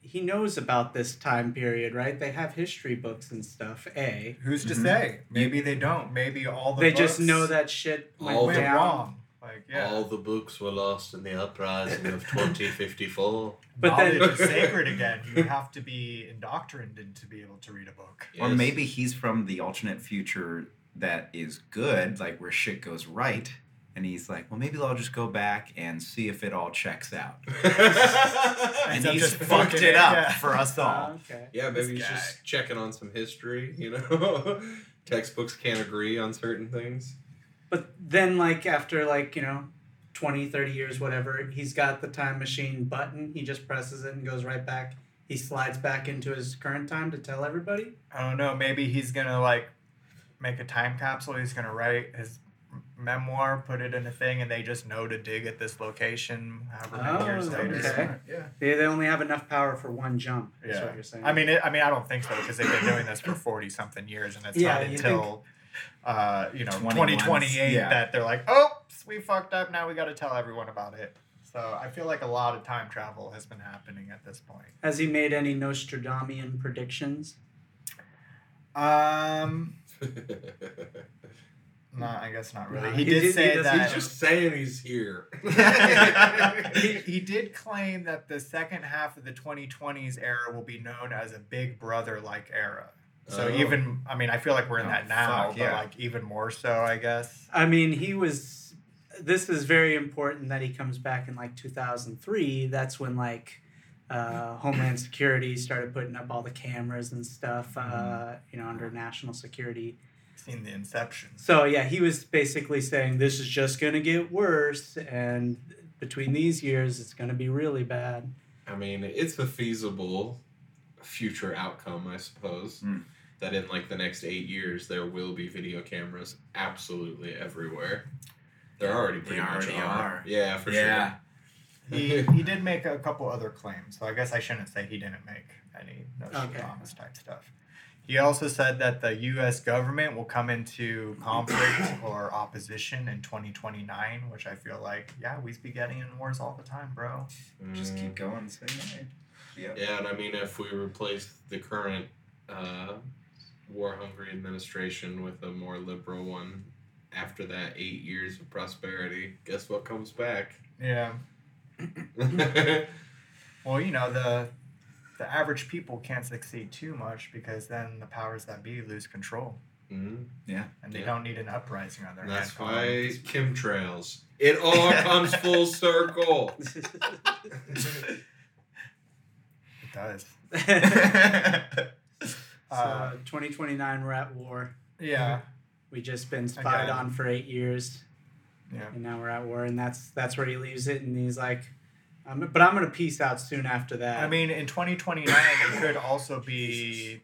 he knows about this time period, right? They have history books and stuff. A. Who's to Mhm. say? Maybe they don't. Maybe all the They just know that shit went All went down. wrong. Like, yeah. All the books were lost in the uprising of 2054. But then- Knowledge is sacred again. You have to be indoctrinated to be able to read a book. Or maybe he's from the alternate future that is good, like where shit goes right. And he's like, well, maybe I'll just go back and see if it all checks out. And Ends he's just fucked it it, up yeah. for us all. Ah, okay. Yeah, maybe This he's guy. just checking on some history, you know? Textbooks can't agree on certain things. But then like after like, you know, 20, 30 years whatever, he's got the time machine button. He just presses it and goes right back. He slides back into his current time to tell everybody. I don't know. Maybe he's gonna like make a time capsule. He's gonna write his memoir, put it in a thing, and they just know to dig at this location. However many Oh, years later. okay. Yeah. They, they only have enough power for one jump. Is Yeah. what you're saying. I mean, it, I mean, I don't think so because they've been doing this for forty something years, and it's Yeah, not until uh, you know 21, twenty twenty eight yeah. that they're like, "Oops, we fucked up. Now we got to tell everyone about it." So I feel like a lot of time travel has been happening at this point. has he made any Nostradamian predictions? Um, no, I guess not really. No, he, he did, did- say does- that He's just saying he's here. he, he did claim that the second half of the 2020s era will be known as a Big Brother like era. So Oh. even, I mean, I feel like we're in Oh, that now, fuck, but yeah. like even more so, I guess. I mean, he was. This is very important that he comes back in like 2003. That's when like uh, Homeland Security started putting up all the cameras and stuff. Uh, you know, under national security. Seen the Inception. So yeah, he was basically saying this is just gonna get worse, and between these years, it's gonna be really bad. I mean, it's a feasible future outcome, I suppose. Mm. That in like the next eight years, there will be video cameras absolutely everywhere. They're already They pretty much already are. are. Yeah, for sure. yeah. He, he did make a couple other claims, so I guess I shouldn't say he didn't make any Nostradamus type stuff. He also said that the U.S. government will come into conflict or opposition in 2029, which I feel like, yeah, we be getting in wars all the time, bro. sure. Just Mm. keep going. Same way. Yeah. Yeah, and I mean, if we replace the current uh, war hungry administration with a more liberal one after that eight years of prosperity, guess what comes back? Yeah. Well, you know the the average people can't succeed too much because then the powers that be lose control, Mhm. and they Yeah. don't need an uprising on their And That's hands. why chemtrails. It all comes full circle. It does. so Uh, 2029, we're at war. yeah. We just been spied Again. on for eight years, Yeah. and now we're at war, and that's that's where he leaves it. And he's like, I'm, "But I'm gonna peace out soon after that." I mean, in 2029, it could also be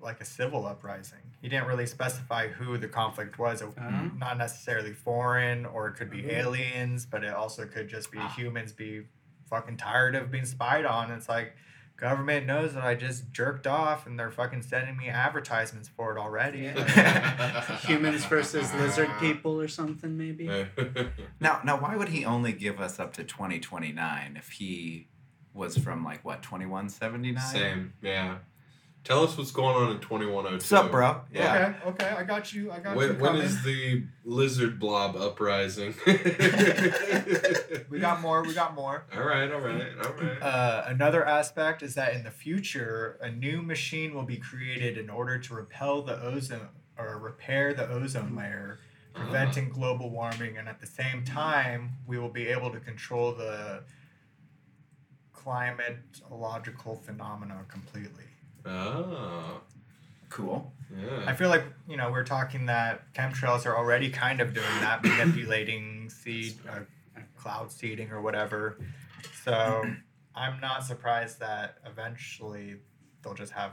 like a civil uprising. He didn't really specify who the conflict was. Uh-huh. Not necessarily foreign, or it could be Mhm. aliens, but it also could just be Ah. humans be fucking tired of being spied on. It's like government knows that I just jerked off, and they're fucking sending me advertisements for it already. humans versus lizard people or something, maybe. Now, now, why would he only give us up to 2029 if he was from like what 2179. Same, yeah. Tell us what's going on in 2102. What's up, bro? Yeah. Okay, okay, I got you. I got you. When, when coming. is the lizard blob uprising? We got more. We got more. all right, all right, all right. Uh, another aspect is that in the future, a new machine will be created in order to repel the ozone or repair the ozone layer, preventing global warming, and at the same time, we will be able to control the climatological phenomena completely. Oh, Cool. yeah. I feel like you know we're talking that chemtrails are already kind of doing that, manipulating seed, uh, cloud seeding or whatever. So I'm not surprised that eventually they'll just have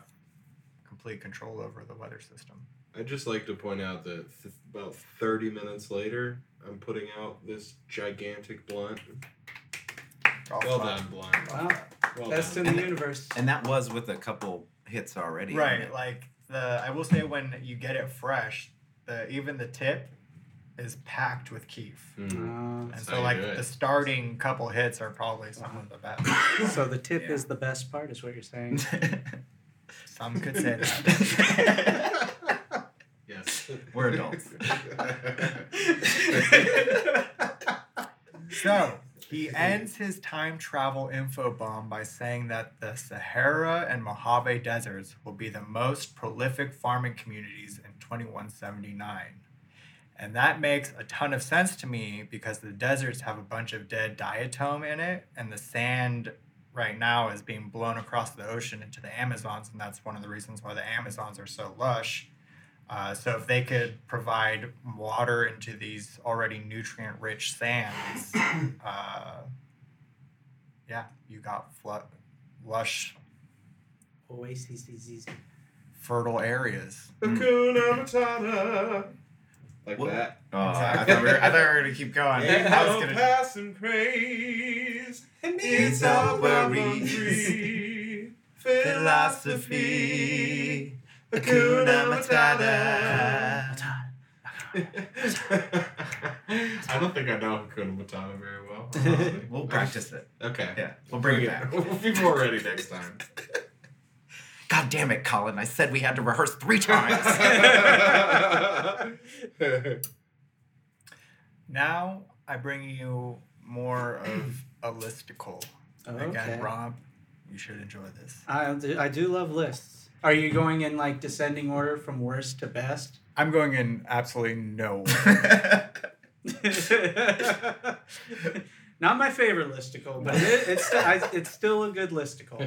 complete control over the weather system. I'd just like to point out that th- about 30 minutes later, I'm putting out this gigantic blunt. Golf Well club. done, blunt. Wow. Well Best done. in the universe. And that was with a couple hits already. Right, like the I will say when you get it fresh, the even the tip is packed with kief. Mm. Uh, And how so like do the starting couple hits are probably some of the best. so the tip Yeah. is the best part, is what you're saying. Some could say that. yes. We're adults. So he ends his time travel info bomb by saying that the Sahara and Mojave deserts will be the most prolific farming communities in 2179. And that makes a ton of sense to me because the deserts have a bunch of dead diatom in it, and the sand right now is being blown across the ocean into the Amazons, and that's one of the reasons why the Amazons are so lush. Uh, so if they could provide water into these already nutrient-rich sands, uh, yeah, you got flu- lush, Oasis fertile areas. Hakuna Matata. Like What? that. Oh, I thought we were, I thought we were gonna keep going. I was gonna. passing praise. It's our worries. free Philosophy. Hakuna Matata. I don't think I know Hakuna Matata very well. honestly. We'll practice it. Okay. Yeah, we'll bring it back. We'll be more ready next time. God damn it, Colin! I said we had to rehearse three times. Now I bring you more of a listicle. Okay. Again, Rob, you should enjoy this. I do, I do love lists. Are you going in like descending order from worst to best? I'm going in absolutely no order. Not my favorite listicle, but it, it's I, it's still a good listicle.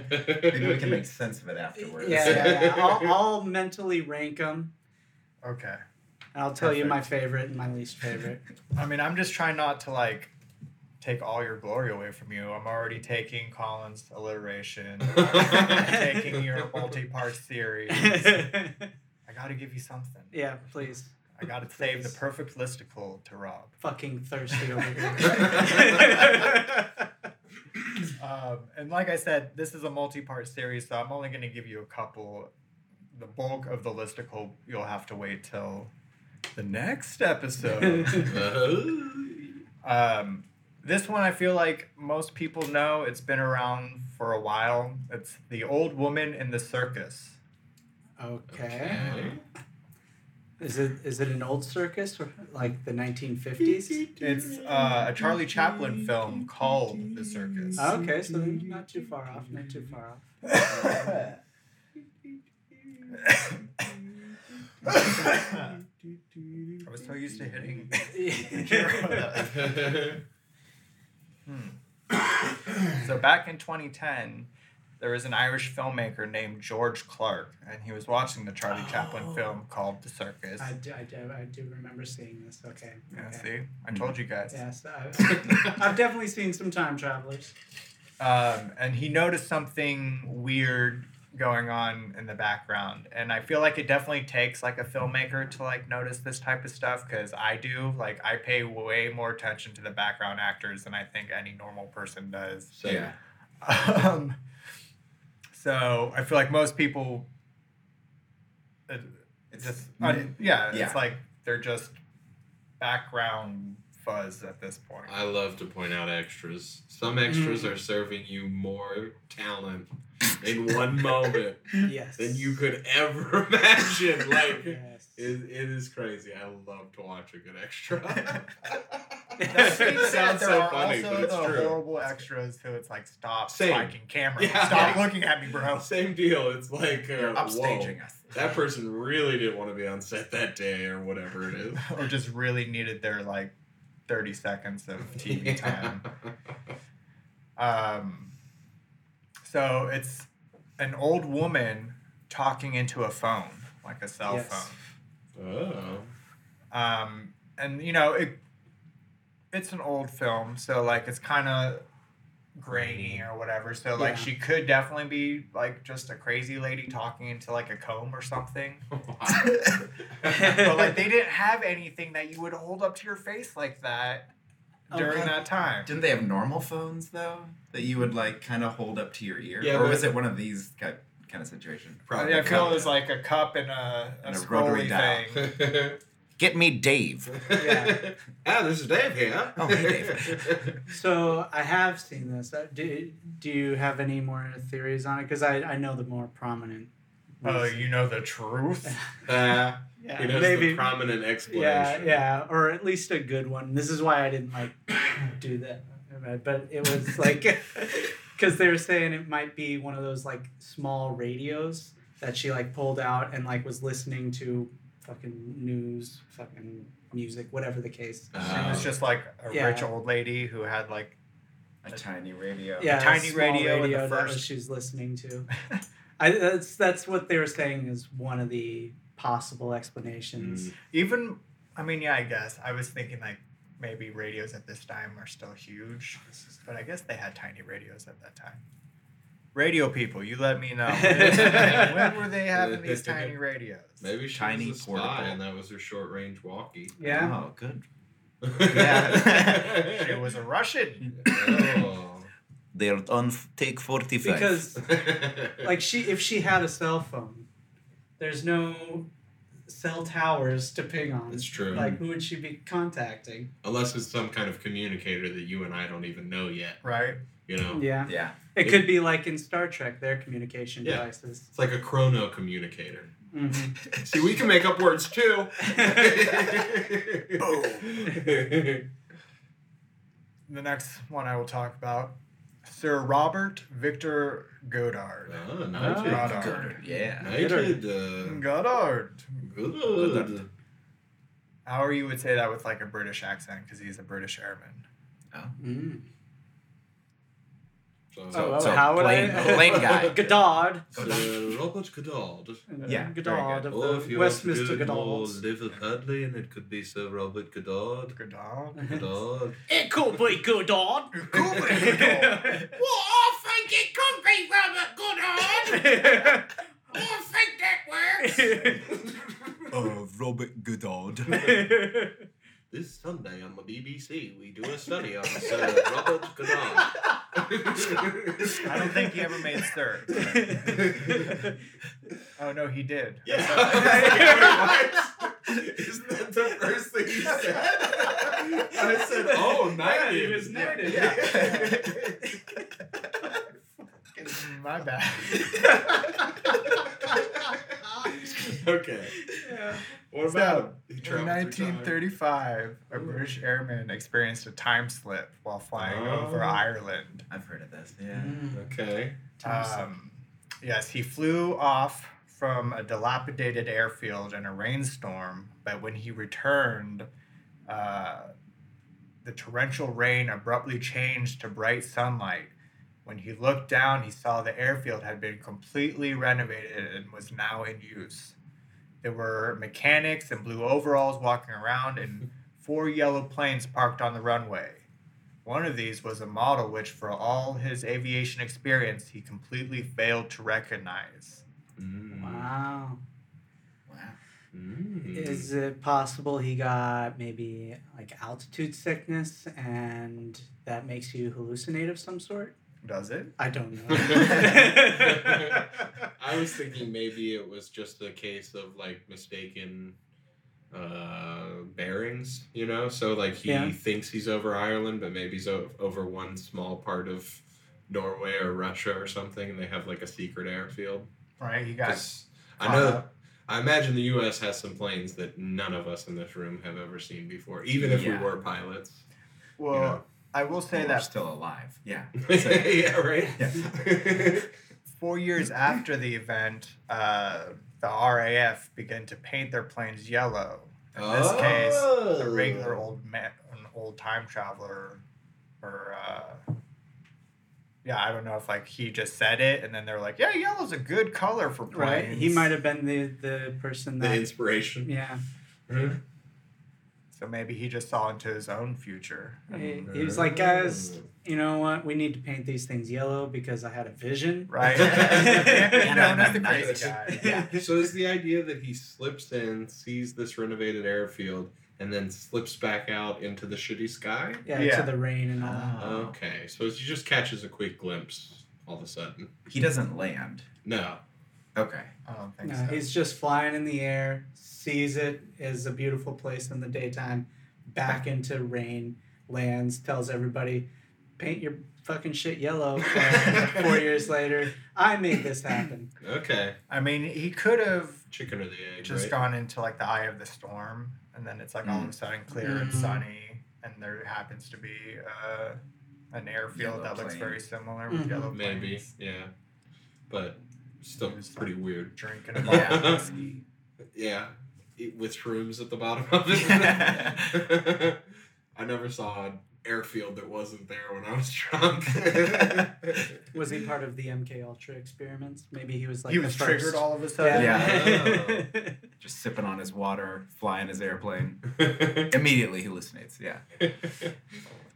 Maybe we can make sense of it afterwards. Yeah, yeah, yeah. I'll, I'll mentally rank them. okay. And I'll tell you my favorite and my least favorite. I mean, I'm just trying not to like take all your glory away from you. I'm already taking Colin's alliteration. Taking your multi-part series. I got to give you something. yeah, please. I got to save the perfect listicle to Rob. Fucking thirsty over here. Um, and like I said, this is a multi-part series, so I'm only going to give you a couple. The bulk of the listicle, you'll have to wait till the next episode. um, this one, I feel like most people know. It's been around for a while. It's the old woman in the circus. okay. Is it is it an old circus like the 1950s? It's uh, a Charlie Chaplin film called The Circus. Okay, so not too far off. Not too far off. I was so used to hitting. So back in 2010, there was an Irish filmmaker named George Clark, and he was watching the Charlie Chaplin Oh. film called The Circus. I do, I do, I do remember seeing this. Okay. Yeah, okay. see, I told you guys. Yes, I, I've definitely seen some time travelers. Um, and he noticed something weird going on in the background, and I feel like it definitely takes like a filmmaker to like notice this type of stuff because I do. Like, I pay way more attention to the background actors than I think any normal person does. Same. Yeah. Um, so I feel like most people, uh, It's just mi- un- yeah, yeah. it's like they're just background fuzz at this point. I love to point out extras. Some extras are serving you more talent in one moment Yes. than you could ever imagine. Like, Yes. it, it is crazy. I love to watch a good extra. That being sounds so funny, also but it's the true. horrible extras who it's like stop Same. spiking camera. Yeah. Stop looking at me, bro. Same deal. It's like, uh, You're upstaging whoa, us. that person really didn't want to be on set that day or whatever it is. or just really needed their like 30 seconds of TV time. Um, so it's an old woman talking into a phone, like a cell Yes. phone. oh. Um, and you know it. It's an old film, so like it's kind of grainy or whatever. So like Yeah. she could definitely be like just a crazy lady talking into like a comb or something. but like they didn't have anything that you would hold up to your face like that during Okay. that time. Didn't they have normal phones though that you would like kind of hold up to your ear, Yeah, or was it one of these kind kind of situation? Probably. I feel it was like a cup and a, a, And a scrolly rotary dial. thing. Get me Dave. Yeah. ah, this is Dave here. Oh, hey, Dave. So I have seen this. Uh, Do, do you have any more theories on it? Because I, I know the more prominent. Oh, you know the truth. Uh, yeah, he knows maybe. the prominent explanation. yeah, yeah, or at least a good one. This is why I didn't like do that, but it was like because they were saying it might be one of those like small radios that she like pulled out and like was listening to fucking news, fucking music, whatever the case. She Uh, was just like a Yeah. rich old lady who had like A tiny radio. yeah, a tiny small radio in the that first- was she's listening to. I that's that's what they were saying is one of the possible explanations. Mm. even I mean yeah I guess I was thinking like maybe radios at this time are still huge but I guess they had tiny radios at that time radio people you let me know when were they having these tiny radios Maybe she Tiny was a spy portable. and that was her short range walkie. Yeah. Oh, good. yeah she was a Russian oh. They're on take forty five. Because like she if she had a cell phone, there's no cell towers to ping on. It's true. Like who would she be contacting? Unless it's some kind of communicator that you and I don't even know yet. right You know? Yeah. yeah. It could be like in Star Trek, their communication Yeah. devices. It's like a chrono communicator. Mhm. See, we can make up words too. the next one I will talk about Sir Robert Victor Godard Oh, Ah. knighted. Goddard. Yeah. Knighted. Uh, Goddard good. Or you would say that with like a British accent because he's a British airman. Mm. So, Oh, so how would plain- I? plain guy. Godard. Sir Robert Goddard. Yeah, very Godard good. of Or the if you want to Westminster do it more Goddards. and it could be Sir Robert Goddard. Goddard. Goddard. It could be Godard. It cool, Goddard. Well, I think it could be Robert Goddard. I think that works. Uh, Robert Goddard. This Sunday on the BBC, we do a study on Sir Robert Goddard. I don't think he ever made Sir. Oh no, he did. Yeah. Isn't that the first thing you said? I said, oh, Yeah, he knighted. was knighted. My bad. okay. Yeah. What So, about him? He In traveled through time. 1935, a British airman experienced a time slip while flying Oh. over Ireland. I've heard of this. Yeah. Mm. Okay. Um, yes, he flew off from a dilapidated airfield in a rainstorm, but when he returned, uh, the torrential rain abruptly changed to bright sunlight. When he looked down, he saw the airfield had been completely renovated and was now in use. There were mechanics in blue overalls walking around and four yellow planes parked on the runway. One of these was a model which, for all his aviation experience, he completely failed to recognize. Mm. Wow. Wow. Mm. Is it possible he got maybe like altitude sickness and that makes you hallucinate of some sort? Does it? I don't know. I was thinking maybe it was just a case of like mistaken uh, bearings you know. So like he Yeah. thinks he's over Ireland, but maybe he's o- over one small part of Norway or Russia or something, and they have like a secret airfield. Right? He got 'Cause I know. up. I imagine the U.S. has some planes that none of us in this room have ever seen before, even if Yeah. we were pilots. Well, know. I will say Well, that still alive. Yeah. yeah, right. four years after the event, uh, the RAF began to paint their planes yellow. In this case, a regular Oh. old man, an old time traveler, or uh, yeah, I don't know if like he just said it, and then they're like, yeah, yellow's a good color for planes. Right? He might have been the the person the that. inspiration. yeah. So maybe he just saw into his own future. He, he was like, guys, you know what? We need to paint these things yellow because I had a vision. Right? And known the crazy guy. Yeah. So is the idea that he slips in, sees this renovated airfield, and then slips back out into the shitty sky? Yeah, Yeah. to the rain and all. Ah. Okay, so he just catches a quick glimpse all of a sudden. He doesn't land. No. Okay. I don't think No, so. he's just flying in the air, sees it as a beautiful place in the daytime, back into rain, lands, tells everybody, paint your fucking shit yellow. Four years later, I made this happen. Okay. I mean, he could have Chicken or the egg, just right? gone into like the eye of the storm, and then it's like all of a sudden clear and Mhm. sunny, and there happens to be uh, an airfield Yellow that looks very similar with Mhm. yellow Maybe, yeah. But still He was pretty weird. Drinking a Yeah. bottle of whiskey. Yeah. Eat With shrooms at the bottom of it. I never saw an airfield that wasn't there when I was drunk. Was he part of the MK Ultra experiments? Maybe he was like he the was first. triggered all of a sudden. Yeah. Just sipping on his water, flying his airplane. Immediately he hallucinates. Yeah.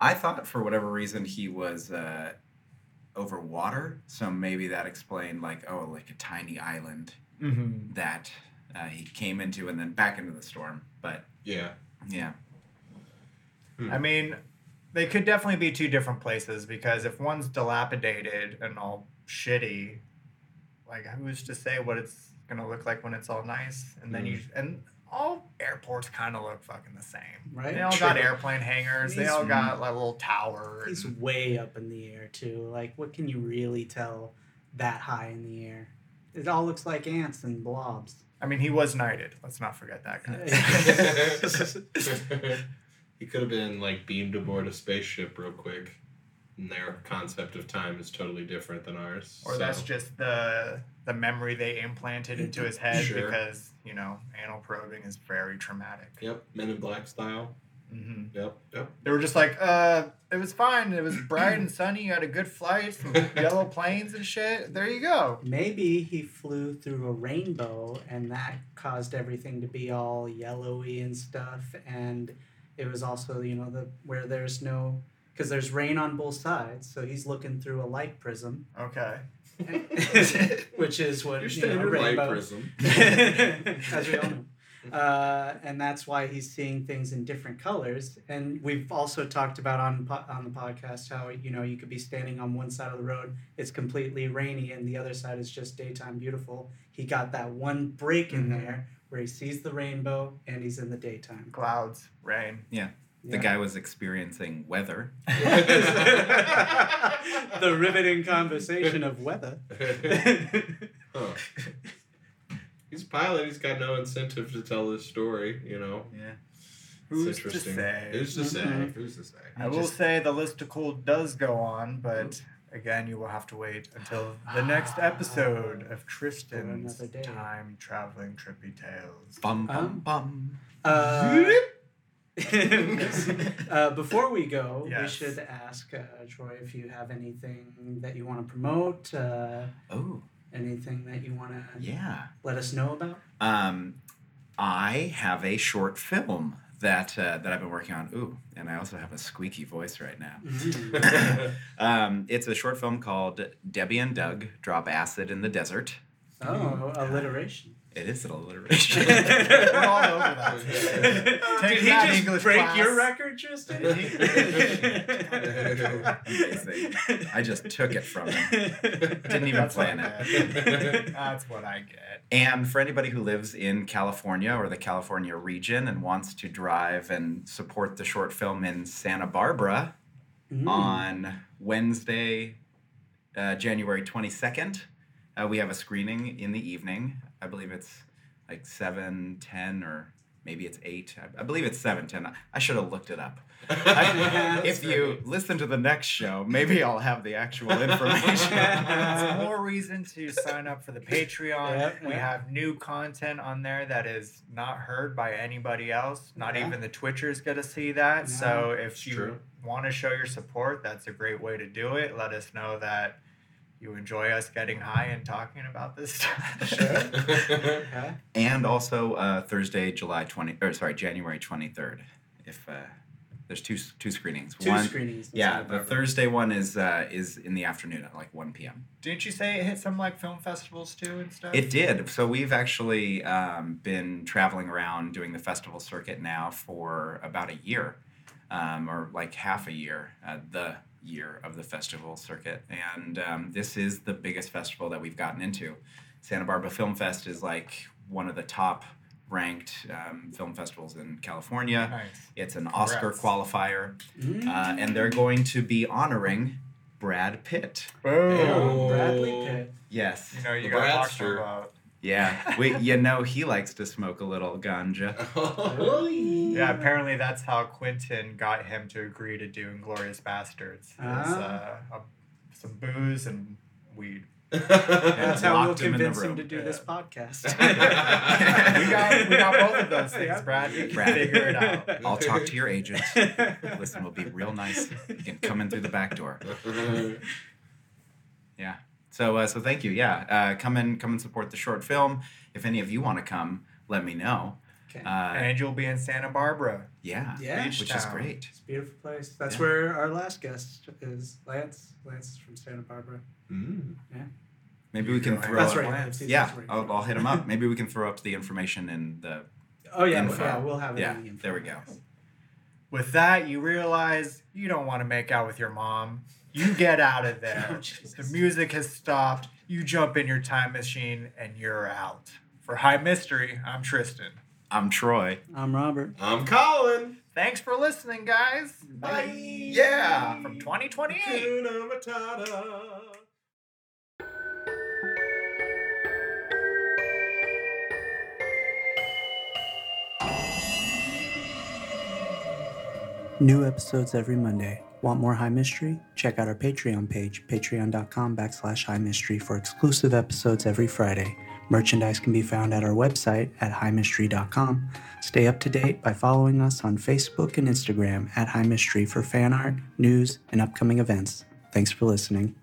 I thought for whatever reason he was uh, over water, so maybe that explained like oh like a tiny island hmm that uh, he came into and then back into the storm. But yeah. yeah, I mean, they could definitely be two different places because if one's dilapidated and all shitty, like who's to say what it's gonna look like when it's all nice? And then you and all airports kind of look fucking the same. Right? They all got airplane hangars. They all got like little towers. He's way up in the air too. Like, what can you really tell that high in the air? It all looks like ants and blobs. I mean, he was knighted. Let's not forget that guy. he could have been like beamed aboard a spaceship real quick. And their concept of time is totally different than ours. or so- that's just the the memory they implanted into his head Sure. because you know anal probing is very traumatic. Yep, Men in Black style. hmm Yep, yep. They were just like, uh, it was fine. It was bright and sunny. You had a good flight, some yellow planes and shit. There you go. Maybe he flew through a rainbow and that caused everything to be all yellowy and stuff. And it was also, you know, the where there's no because there's rain on both sides, so he's looking through a light prism, Okay. which is what Your you know, standard light rainbow. prism. as we all know. Uh, and that's why he's seeing things in different colors. And we've also talked about on po- on the podcast how you know you could be standing on one side of the road, it's completely rainy, and the other side is just daytime beautiful. He got that one break in Mhm. there where he sees the rainbow and he's in the daytime. Clouds, rain. The Yeah. guy was experiencing weather. the riveting conversation of weather. Huh. He's a pilot. He's got no incentive to tell this story. You know. Yeah. It's Who's to interesting. say? Who's to say? Mhm. Who's to say? I will Just- say the listicle does go on, but again, you will have to wait until the next episode of Tristan's time traveling trippy tales. Bum bum Um, bum. Uh, uh, before we go, we should ask uh, Troy if you have anything that you want to promote, uh, Oh anything that you want to yeah. let us know about. Um, I have a short film that uh, that I've been working on. Ooh, and I also have a squeaky voice right now. um, it's a short film called Debbie and Doug Drop Acid in the Desert. Oh, alliteration. It is an alliteration. We're all over that. Take Did he that, just English break class. your record, Tristan? Amazing. I just took it from him. Didn't even That's plan what I it. That's what I get. And for anybody who lives in California or the California region and wants to drive and support the short film in Santa Barbara Mm. on Wednesday, uh, January 22nd, uh, we have a screening in the evening. I believe it's like 7, 10, or maybe it's 8. I, I believe it's 7, 10. I should have looked it up. I- if you listen to the next show, maybe I'll have the actual information. It's more reason to sign up for the Patreon. Yep, we yep. have new content on there that is not heard by anybody else. Not Yeah. even the Twitchers get to see that. So if It's you true. want to show your support, that's a great way to do it. Let us know that you enjoy us getting high and talking about this stuff. Okay. and also uh, Thursday, July 20, or sorry, January 23rd. If uh, there's two two screenings. Two one, screenings. yeah, the Barbara. Thursday one is uh, is in the afternoon at like 1 p.m. Didn't you say it hit some like film festivals too and stuff? It did. So we've actually um, been traveling around doing the festival circuit now for about a year, um, or like half a year, uh, the year of the festival circuit. And um, this is the biggest festival that we've gotten into. Santa Barbara Film Fest is like one of the top ranked um, film festivals in California. Nice. It's an Oscar qualifier, Mm. uh, and they're going to be honoring Brad Pitt. Boom. Oh, Bradley Pitt. Yes. You know, you The got to talk to Bradster. him about. Yeah, we, you know he likes to smoke a little ganja. Yeah, apparently that's how Quentin got him to agree to do Inglourious Basterds. Is, Ah. uh, a, some booze and weed. That's how we'll locked him convince him to do this podcast. we got we got both of those things, Yeah. Brad. You can Brad. figure it out. I'll talk to your agent. Listen, we'll be real nice. You can come in through the back door. Yeah. So uh, so thank you. Yeah. Uh, come and come and support the short film. If any of you want to come, let me know. Okay. Uh, And you'll be in Santa Barbara. yeah. Yeah. Beach Which is great. It's a beautiful place. That's Yeah. where our last guest is, Lance. Lance is from Santa Barbara. Mm. Maybe we can throw. That's up, right. Lance. Yeah, right. I'll, I'll hit him up. Maybe we can throw up the information in the. Oh yeah, Info. yeah. We'll have it. Yeah, in the info. there we go. With that, you realize you don't want to make out with your mom. You get out of there. Oh, the music has stopped. You jump in your time machine and you're out. For High Mystery, I'm Tristan. I'm Troy. I'm Robert. I'm Colin. Thanks for listening, guys. Bye. Yeah, from 2028. New episodes every Monday. Want more High Mystery? Check out our Patreon page, patreon.com backslash high mystery for exclusive episodes every Friday. Merchandise can be found at our website at highmystery.com. Stay up to date by following us on Facebook and Instagram at High Mystery for fan art, news, and upcoming events. Thanks for listening.